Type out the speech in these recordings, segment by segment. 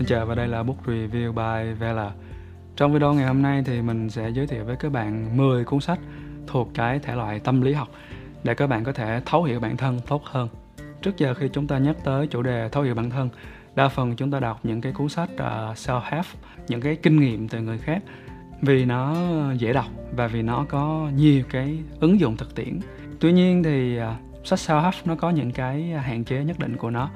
Xin chào và đây là Book Review by Vela. Trong video ngày hôm nay thì mình sẽ giới thiệu với các bạn 10 cuốn sách thuộc cái thể loại tâm lý học để các bạn có thể thấu hiểu bản thân tốt hơn. Trước giờ khi chúng ta nhắc tới chủ đề thấu hiểu bản thân, đa phần chúng ta đọc những cái cuốn sách uh, self-help, những cái kinh nghiệm từ người khác vì nó dễ đọc và vì nó có nhiều cái ứng dụng thực tiễn. Tuy nhiên thì uh, sách self-help nó có những cái hạn chế nhất định của nó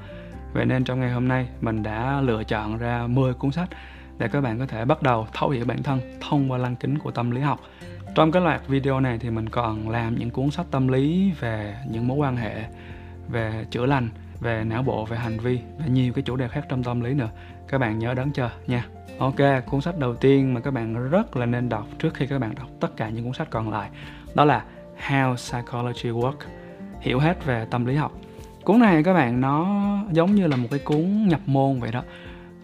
Vậy nên trong ngày hôm nay mình đã lựa chọn ra 10 cuốn sách để các bạn có thể bắt đầu thấu hiểu bản thân thông qua lăng kính của tâm lý học. Trong cái loạt video này thì mình còn làm những cuốn sách tâm lý về những mối quan hệ, về chữa lành, về não bộ, về hành vi và nhiều cái chủ đề khác trong tâm lý nữa. Các bạn nhớ đón chờ nha. Ok, cuốn sách đầu tiên mà các bạn rất là nên đọc trước khi các bạn đọc tất cả những cuốn sách còn lại đó là How Psychology Work. Hiểu hết về tâm lý học cuốn này các bạn, nó giống như là một cái cuốn nhập môn vậy đó.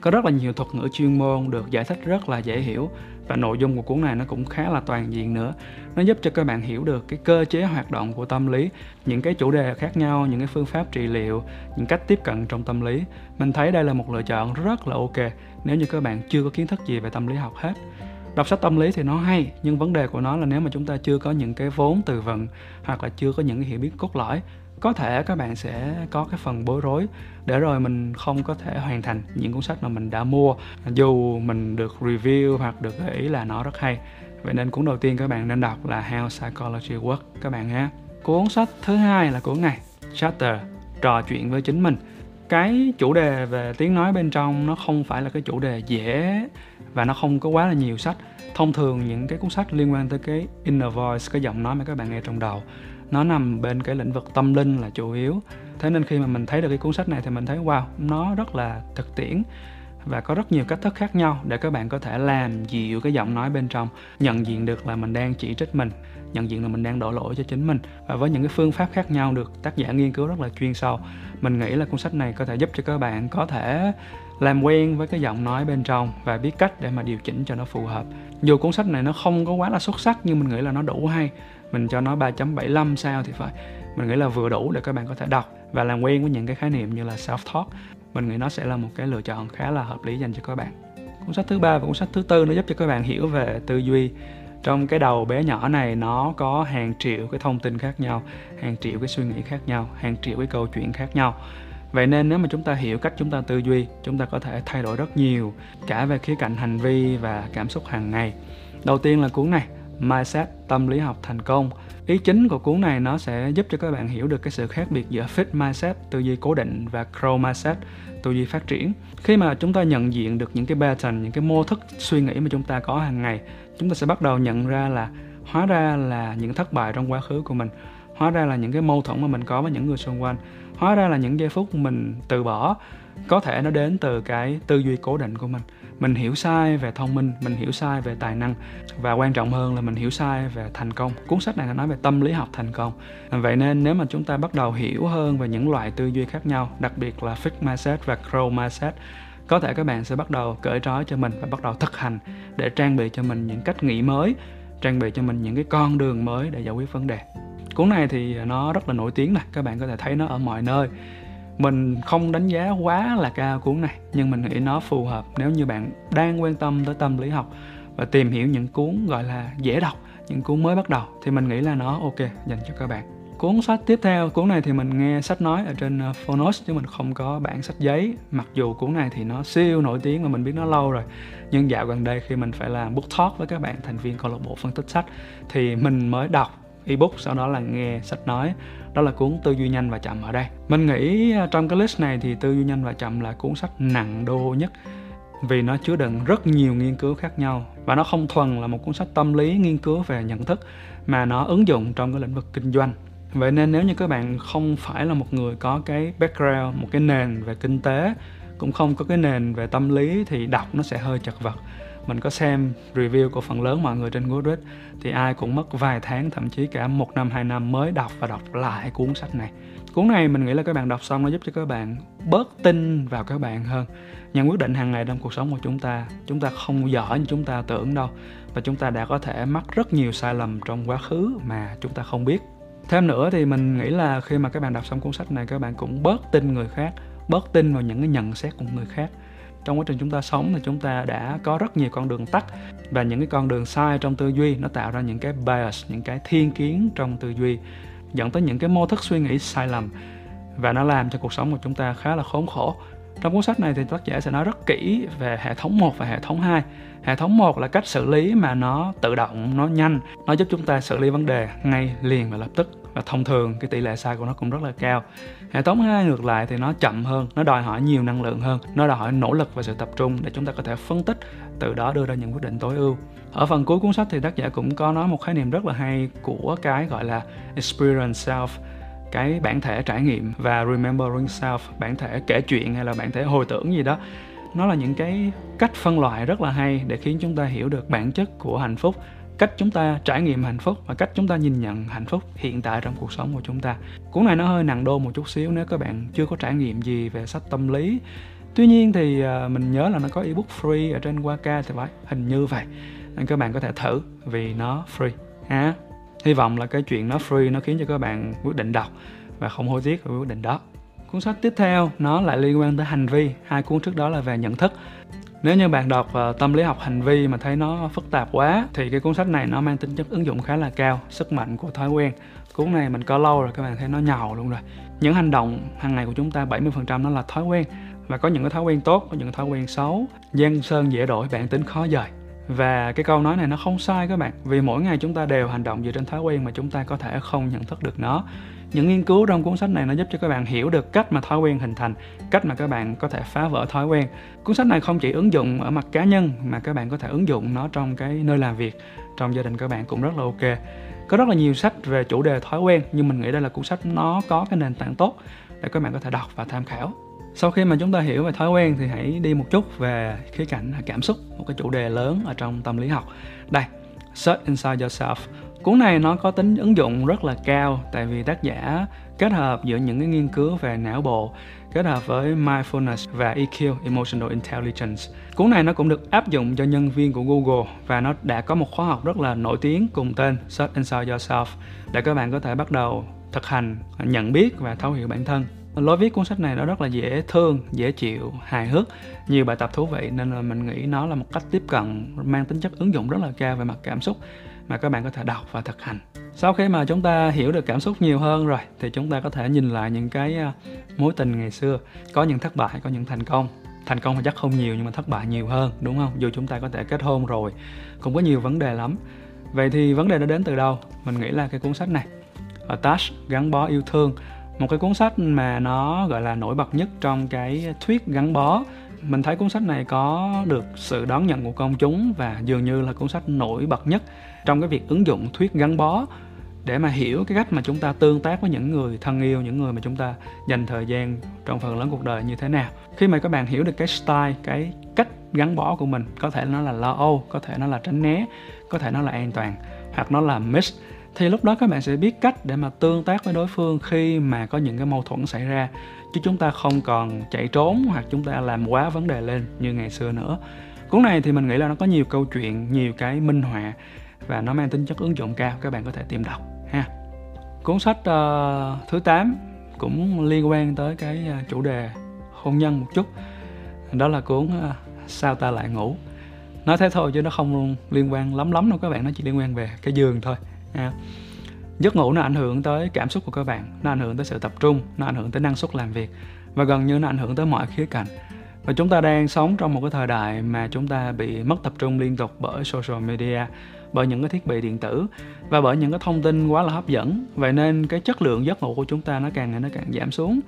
Có rất là nhiều thuật ngữ chuyên môn được giải thích rất là dễ hiểu và nội dung của cuốn này nó cũng khá là toàn diện nữa. Nó giúp cho các bạn hiểu được cái cơ chế hoạt động của tâm lý, những cái chủ đề khác nhau, những cái phương pháp trị liệu, những cách tiếp cận trong tâm lý. Mình thấy đây là một lựa chọn rất là ok nếu như các bạn chưa có kiến thức gì về tâm lý học hết. Đọc sách tâm lý thì nó hay, nhưng vấn đề của nó là nếu mà chúng ta chưa có những cái vốn từ vựng hoặc là chưa có những cái hiểu biết cốt lõi có thể các bạn sẽ có cái phần bối rối để rồi mình không có thể hoàn thành những cuốn sách mà mình đã mua. Dù mình được review hoặc được gợi ý là nó rất hay. Vậy nên cuốn đầu tiên các bạn nên đọc là How Psychology Works, các bạn nhé. Cuốn sách thứ hai là cuốn này Chatter trò chuyện với chính mình. Cái chủ đề về tiếng nói bên trong nó không phải là cái chủ đề dễ và nó không có quá là nhiều sách. Thông thường những cái cuốn sách liên quan tới cái inner voice, cái giọng nói mà các bạn nghe trong đầu nó nằm bên cái lĩnh vực tâm linh là chủ yếu. Thế nên khi mà mình thấy được cái cuốn sách này thì mình thấy, wow, nó rất là thực tiễn và có rất nhiều cách thức khác nhau để các bạn có thể làm dịu cái giọng nói bên trong. Nhận diện được là mình đang chỉ trích mình, nhận diện là mình đang đổ lỗi cho chính mình và với những cái phương pháp khác nhau được tác giả nghiên cứu rất là chuyên sâu. Mình nghĩ là cuốn sách này có thể giúp cho các bạn có thể làm quen với cái giọng nói bên trong và biết cách để mà điều chỉnh cho nó phù hợp. Dù cuốn sách này nó không có quá là xuất sắc nhưng mình nghĩ là nó đủ hay mình cho nó 3.75 sao thì phải. Mình nghĩ là vừa đủ để các bạn có thể đọc và làm quen với những cái khái niệm như là self talk mình nghĩ nó sẽ là một cái lựa chọn khá là hợp lý dành cho các bạn. Cuốn sách thứ ba và cuốn sách thứ tư nó giúp cho các bạn hiểu về tư duy. Trong cái đầu bé nhỏ này, nó có hàng triệu cái thông tin khác nhau, hàng triệu cái suy nghĩ khác nhau, hàng triệu cái câu chuyện khác nhau. Vậy nên nếu mà chúng ta hiểu cách chúng ta tư duy, chúng ta có thể thay đổi rất nhiều, cả về khía cạnh hành vi và cảm xúc hàng ngày. Đầu tiên là cuốn này mindset, tâm lý học thành công. Ý chính của cuốn này nó sẽ giúp cho các bạn hiểu được cái sự khác biệt giữa fixed mindset, tư duy cố định và growth mindset, tư duy phát triển. Khi mà chúng ta nhận diện được những cái pattern, những cái mô thức suy nghĩ mà chúng ta có hàng ngày, chúng ta sẽ bắt đầu nhận ra là, hóa ra là những thất bại trong quá khứ của mình. Hóa ra là những cái mâu thuẫn mà mình có với những người xung quanh hóa ra là những giây phút mình từ bỏ có thể nó đến từ cái tư duy cố định của mình. Mình hiểu sai về thông minh, mình hiểu sai về tài năng, và quan trọng hơn là mình hiểu sai về thành công. Cuốn sách này là nói về tâm lý học thành công. Vậy nên nếu mà chúng ta bắt đầu hiểu hơn về những loại tư duy khác nhau, đặc biệt là fixed mindset và growth mindset, có thể các bạn sẽ bắt đầu cởi trói cho mình và bắt đầu thực hành để trang bị cho mình những cách nghĩ mới, trang bị cho mình những cái con đường mới để giải quyết vấn đề cuốn này thì nó rất là nổi tiếng nè, các bạn có thể thấy nó ở mọi nơi. Mình không đánh giá quá là cao cuốn này, nhưng mình nghĩ nó phù hợp nếu như bạn đang quan tâm tới tâm lý học và tìm hiểu những cuốn gọi là dễ đọc, những cuốn mới bắt đầu, thì mình nghĩ là nó ok dành cho các bạn. Cuốn sách tiếp theo, cuốn này thì mình nghe sách nói ở trên ờ, phonos chứ mình không có bản sách giấy. Mặc dù cuốn này thì nó siêu nổi tiếng và mình biết nó lâu rồi, nhưng dạo gần đây khi mình phải làm book talk với các bạn thành viên câu lạc bộ phân tích sách thì mình mới đọc ebook, sau đó là nghe sách nói. Đó là cuốn tư duy nhanh và chậm ở đây. Mình nghĩ à, trong cái list này thì tư duy nhanh và chậm là cuốn sách nặng đô nhất, vì nó chứa đựng rất nhiều nghiên cứu khác nhau. Và nó không thuần là một cuốn sách tâm lý nghiên cứu về nhận thức, mà nó ứng dụng trong cái lĩnh vực kinh doanh. Vậy nên nếu như các bạn không phải là một người có cái background, một cái nền về kinh tế, cũng không có cái nền về tâm lý, thì đọc nó sẽ hơi chật vật mình có xem review của phần lớn mọi người trên Goodreads, thì ai cũng mất vài tháng, thậm chí cả một năm, hai năm mới đọc và đọc lại cuốn sách này. Cuốn này mình nghĩ là các bạn đọc xong nó giúp cho các bạn bớt tin vào các bạn hơn. Những quyết định hàng ngày trong cuộc sống của chúng ta chúng ta không giỏi như chúng ta tưởng đâu, và chúng ta đã có thể mắc rất nhiều sai lầm trong quá khứ mà chúng ta không biết. Thêm nữa thì mình nghĩ là khi mà các bạn đọc xong cuốn sách này, các bạn cũng bớt tin người khác, bớt tin vào những cái nhận xét của người khác trong quá trình chúng ta sống thì chúng ta đã có rất nhiều con đường tắt và những cái con đường sai trong tư duy nó tạo ra những cái bias những cái thiên kiến trong tư duy dẫn tới những cái mô thức suy nghĩ sai lầm. Và nó làm cho cuộc sống của chúng ta khá là khốn khổ. Trong cuốn sách này thì tác giả sẽ nói rất kỹ về hệ thống 1 và hệ thống 2. Hệ thống 1 là cách xử lý mà nó tự động, nó nhanh, nó giúp chúng ta xử lý vấn đề ngay liền và lập tức và thông thường cái tỷ lệ sai của nó cũng rất là cao. Hệ thống hai ngược lại thì nó chậm hơn, nó đòi hỏi nhiều năng lượng hơn, nó đòi hỏi nỗ lực và sự tập trung để chúng ta có thể phân tích, từ đó đưa ra những quyết định tối ưu. Ở phần cuối cuốn sách thì tác giả cũng có nói một khái niệm rất là hay của cái gọi là experience self cái bản thể trải nghiệm và remembering self bản thể kể chuyện hay là bản thể hồi tưởng gì đó nó là những cái cách phân loại rất là hay để khiến chúng ta hiểu được bản chất của hạnh phúc cách chúng ta trải nghiệm hạnh phúc và cách chúng ta nhìn nhận hạnh phúc hiện tại trong cuộc sống của chúng ta. Cuốn này nó hơi nặng đô một chút xíu nếu các bạn chưa có trải nghiệm gì về sách tâm lý. Tuy nhiên thì à, mình nhớ là nó có ebook free ở trên Waka thì phải, hình như vậy. Nên các bạn có thể thử vì nó free. Ha? Hy vọng là cái chuyện nó free nó khiến cho các bạn quyết định đọc và không hối tiếc về quyết định đó. Cuốn sách tiếp theo nó lại liên quan tới hành vi. Hai cuốn trước đó là về nhận thức nếu như bạn đọc uh, tâm lý học hành vi mà thấy nó phức tạp quá thì cái cuốn sách này nó mang tính chất ứng dụng khá là cao sức mạnh của thói quen. Cuốn này mình có lâu rồi các bạn thấy nó nhàu luôn rồi. Những hành động hàng ngày của chúng ta 70% nó là thói quen và có những cái thói quen tốt có những cái thói quen xấu. Gian sơn dễ đổi bản tính khó dời. Và cái câu nói này nó không sai các bạn vì mỗi ngày chúng ta đều hành động dựa trên thói quen mà chúng ta có thể không nhận thức được nó những nghiên cứu trong cuốn sách này nó giúp cho các bạn hiểu được cách mà thói quen hình thành, cách mà các bạn có thể phá vỡ thói quen. Cuốn sách này không chỉ ứng dụng ở mặt cá nhân mà các bạn có thể ứng dụng nó trong cái nơi làm việc, trong gia đình các bạn cũng rất là ok. Có rất là nhiều sách về chủ đề thói quen, nhưng mình nghĩ đây là cuốn sách nó có cái nền tảng tốt để các bạn có thể đọc và tham khảo. Sau khi mà chúng ta hiểu về thói quen thì hãy đi một chút về khía cạnh cảm xúc, một cái chủ đề lớn ở trong tâm lý học. Đây search inside yourself. Cuốn này nó có tính ứng dụng rất là cao, tại vì tác giả kết hợp giữa những cái nghiên cứu về não bộ, kết hợp với mindfulness và EQ emotional intelligence. Cuốn này nó cũng được áp dụng cho nhân viên của Google và nó đã có một khóa học rất là nổi tiếng cùng tên Search Inside Yourself, để các bạn có thể bắt đầu thực hành, nhận biết và thấu hiểu bản thân lối viết cuốn sách này nó rất là dễ thương, dễ chịu, hài hước, nhiều bài tập thú vị, nên là mình nghĩ nó là một cách tiếp cận, mang tính chất ứng dụng rất là cao về mặt cảm xúc mà các bạn có thể đọc và thực hành. Sau khi mà chúng ta hiểu được cảm xúc nhiều hơn rồi, thì chúng ta có thể nhìn lại những cái à, mối tình ngày xưa. Có những thất bại, có những thành công. Thành công thì chắc không nhiều, nhưng mà thất bại nhiều hơn, đúng không? Dù chúng ta có thể kết hôn rồi, cũng có nhiều vấn đề lắm. Vậy thì vấn đề nó đến từ đâu? Mình nghĩ là cái cuốn sách này. Attach gắn bó yêu thương một cái cuốn sách mà nó, gọi là, nổi bật nhất trong cái thuyết gắn bó. Mình thấy cuốn sách này có được sự đón nhận của công chúng và dường như là cuốn sách nổi bật nhất trong cái việc ứng dụng thuyết gắn bó để mà hiểu cái cách mà chúng ta tương tác với những người thân yêu, những người mà chúng ta dành thời gian trong phần lớn cuộc đời như thế nào. Khi mà các bạn hiểu được cái style, cái cách gắn bó của mình, có thể nó là lo âu, có thể nó là tránh né, có thể nó là an toàn, hoặc nó là mix thì lúc đó các bạn sẽ biết cách để mà tương tác với đối phương khi mà có những cái mâu thuẫn xảy ra. Chứ chúng ta không còn chạy trốn hoặc chúng ta làm quá vấn đề lên như ngày xưa nữa. Cuốn này thì mình nghĩ là nó có nhiều câu chuyện nhiều cái minh họa và nó mang tính chất ứng dụng cao các bạn có thể tìm đọc ha. Cuốn sách uh, thứ 8 cũng liên quan tới cái ờ, chủ đề hôn nhân một chút. Đó là cuốn uh, sao ta lại ngủ? Nói thế thôi chứ nó không liên quan lắm lắm đâu các bạn nó chỉ liên quan về cái giường thôi ha. giấc ngủ nó ảnh hưởng tới cảm xúc của các bạn, nó ảnh hưởng tới sự tập trung, nó ảnh hưởng tới năng suất làm việc, và gần như nó ảnh hưởng tới mọi khía cạnh. Và chúng ta đang sống trong một cái thời đại mà chúng ta bị mất tập trung liên tục bởi social media, bởi những cái thiết bị điện tử, và bởi những cái thông tin quá là hấp dẫn. Vậy nên cái chất lượng giấc ngủ của chúng ta nó càng ngày nó càng giảm xuống.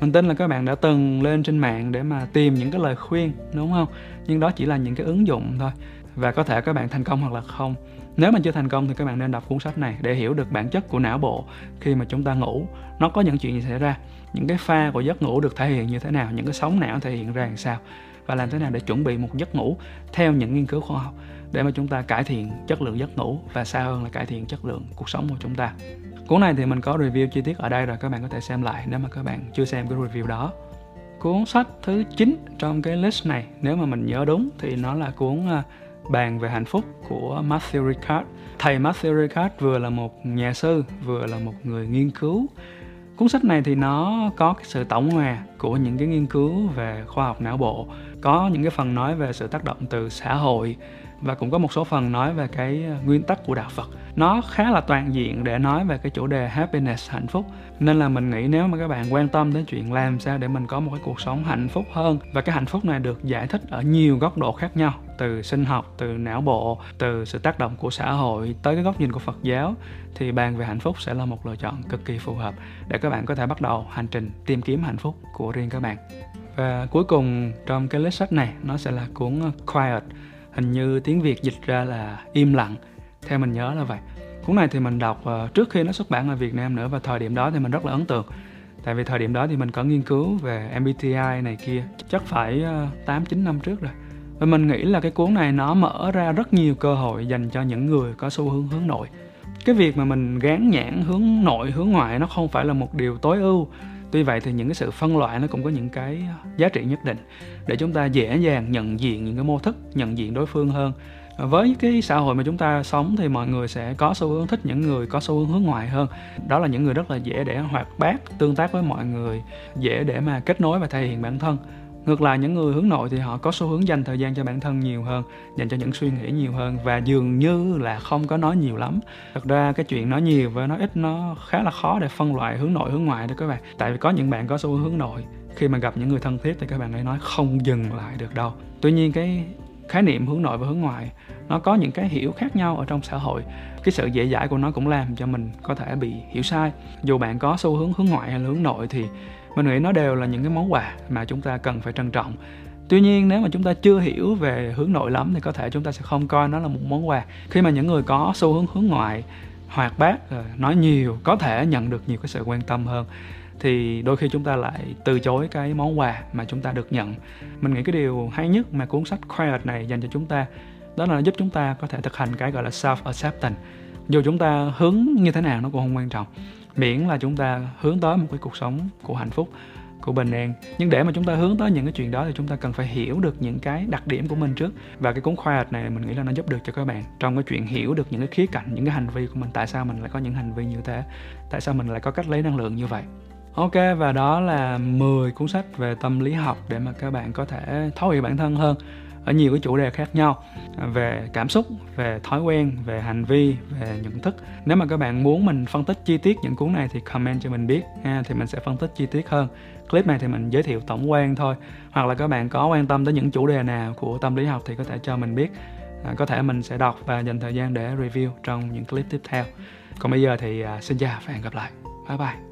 Mình tin là các bạn đã từng lên trên mạng để mà tìm những cái lời khuyên, đúng không? Nhưng đó chỉ là những cái ứng dụng thôi, và có thể các bạn thành công hoặc là không nếu mà chưa thành công thì các bạn nên đọc cuốn sách này để hiểu được bản chất của não bộ khi mà chúng ta ngủ. Nó có những chuyện gì xảy ra? Những cái pha của giấc ngủ được thể hiện như thế nào? Những cái sóng não thể hiện ra làm sao? Và làm thế nào để chuẩn bị một giấc ngủ theo những nghiên cứu khoa học để mà chúng ta cải thiện chất lượng giấc ngủ và xa hơn là cải thiện chất lượng cuộc sống của chúng ta? Cuốn này thì mình có review chi tiết ở đây rồi, các bạn có thể xem lại nếu mà các bạn chưa xem cái review đó. Cuốn sách thứ 9 trong cái list này, nếu mà mình nhớ đúng thì nó là cuốn à, bàn về hạnh phúc của Matthew Ricard. Thầy Matthew Ricard vừa là một nhà sư, vừa là một người nghiên cứu cuốn sách này thì nó có cái sự tổng hòa của những cái nghiên cứu về khoa học não bộ có những cái phần nói về sự tác động từ xã hội và cũng có một số phần nói về cái nguyên tắc của đạo Phật. Nó khá là toàn diện để nói về cái chủ đề happiness hạnh phúc. Nên là mình nghĩ nếu mà các bạn quan tâm đến chuyện làm sao để mình có một cái cuộc sống hạnh phúc hơn và cái hạnh phúc này được giải thích ở nhiều góc độ khác nhau, từ sinh học, từ não bộ, từ sự tác động của xã hội tới cái góc nhìn của Phật giáo thì bàn về hạnh phúc sẽ là một lựa chọn cực kỳ phù hợp để các bạn có thể bắt đầu hành trình tìm kiếm hạnh phúc của riêng các bạn. Và cuối cùng trong cái list sách này nó sẽ là cuốn Quiet hình như tiếng việt dịch ra là im lặng. Theo mình nhớ là vậy. Cuốn này thì mình đọc ờ, trước khi nó xuất bản ở Việt Nam nữa và thời điểm đó thì mình rất là ấn tượng. Tại vì thời điểm đó thì mình có nghiên cứu về MBTI này kia chắc phải ờ, tám 8 9 năm trước rồi và mình nghĩ là cái cuốn này nó mở ra rất nhiều cơ hội dành cho những người có xu hướng hướng nội. Cái việc mà mình gán nhãn hướng nội, hướng ngoại nó không phải là một điều tối ưu. Tuy vậy thì những cái sự phân loại nó cũng có những cái giá trị nhất định để chúng ta dễ dàng nhận diện những cái mô thức, nhận diện đối phương hơn. Với cái xã hội mà chúng ta sống thì mọi người sẽ có xu hướng thích những người có xu hướng hướng ngoại hơn. Đó là những người rất là dễ để hoạt bát, tương tác với mọi người, dễ để mà kết nối và thể hiện bản thân ngược lại, những người hướng nội thì họ có xu hướng dành thời gian cho bản thân nhiều hơn, dành cho những suy nghĩ nhiều hơn và dường như là không có nói nhiều lắm. Thật ra cái chuyện nói nhiều và nói ít nó khá là khó để phân loại hướng nội, hướng ngoại đó các bạn. Tại vì có những bạn có xu hướng hướng nội, khi mà gặp những người thân thiết thì các bạn ấy nói không dừng lại được đâu. Tuy nhiên cái khái niệm hướng nội và hướng ngoại, nó có những cái hiểu khác nhau ở trong xã hội. Cái sự dễ dãi của nó cũng làm cho mình có thể bị hiểu sai. Dù bạn có xu hướng hướng ngoại hay là hướng nội thì mình nghĩ nó đều là những cái món quà mà chúng ta cần phải trân trọng. Tuy nhiên, nếu mà chúng ta chưa hiểu về hướng nội lắm thì có thể chúng ta sẽ không coi nó là một món quà. Khi mà những người có xu hướng hướng ngoại, hoạt bát ờ, nói nhiều, có thể nhận được nhiều cái sự quan tâm hơn, thì đôi khi chúng ta lại từ chối cái món quà mà chúng ta được nhận. Mình nghĩ cái điều hay nhất mà cuốn sách Quiet này dành cho chúng ta, đó là giúp chúng ta có thể thực hành cái gọi là self acceptance dù chúng ta hướng như thế nào nó cũng không quan trọng miễn là chúng ta hướng tới một cái cuộc sống của hạnh phúc, của bình an. Nhưng để mà chúng ta hướng tới những cái chuyện đó thì chúng ta cần phải hiểu được những cái đặc điểm của mình trước. Và cái cuốn khoa học này mình nghĩ là nó giúp được cho các bạn trong cái chuyện hiểu được những cái khía cạnh, những cái hành vi của mình, tại sao mình lại có những hành vi như thế, tại sao mình lại có cách lấy năng lượng như vậy. Ok, và đó là 10 cuốn sách về tâm lý học để mà các bạn có thể thấu hiểu bản thân hơn ở nhiều cái chủ đề khác nhau à, về cảm xúc, về thói quen, về hành vi, về nhận thức. Nếu mà các bạn muốn mình phân tích chi tiết những cuốn này thì comment cho mình biết ha, thì mình sẽ phân tích chi tiết hơn. Clip này thì mình giới thiệu tổng quan thôi. Hoặc là các bạn có quan tâm tới những chủ đề nào của tâm lý học thì có thể cho mình biết. À, có thể mình sẽ đọc và dành thời gian để review trong những clip tiếp theo. Còn bây giờ thì à, xin chào và hẹn gặp lại. Bye bye.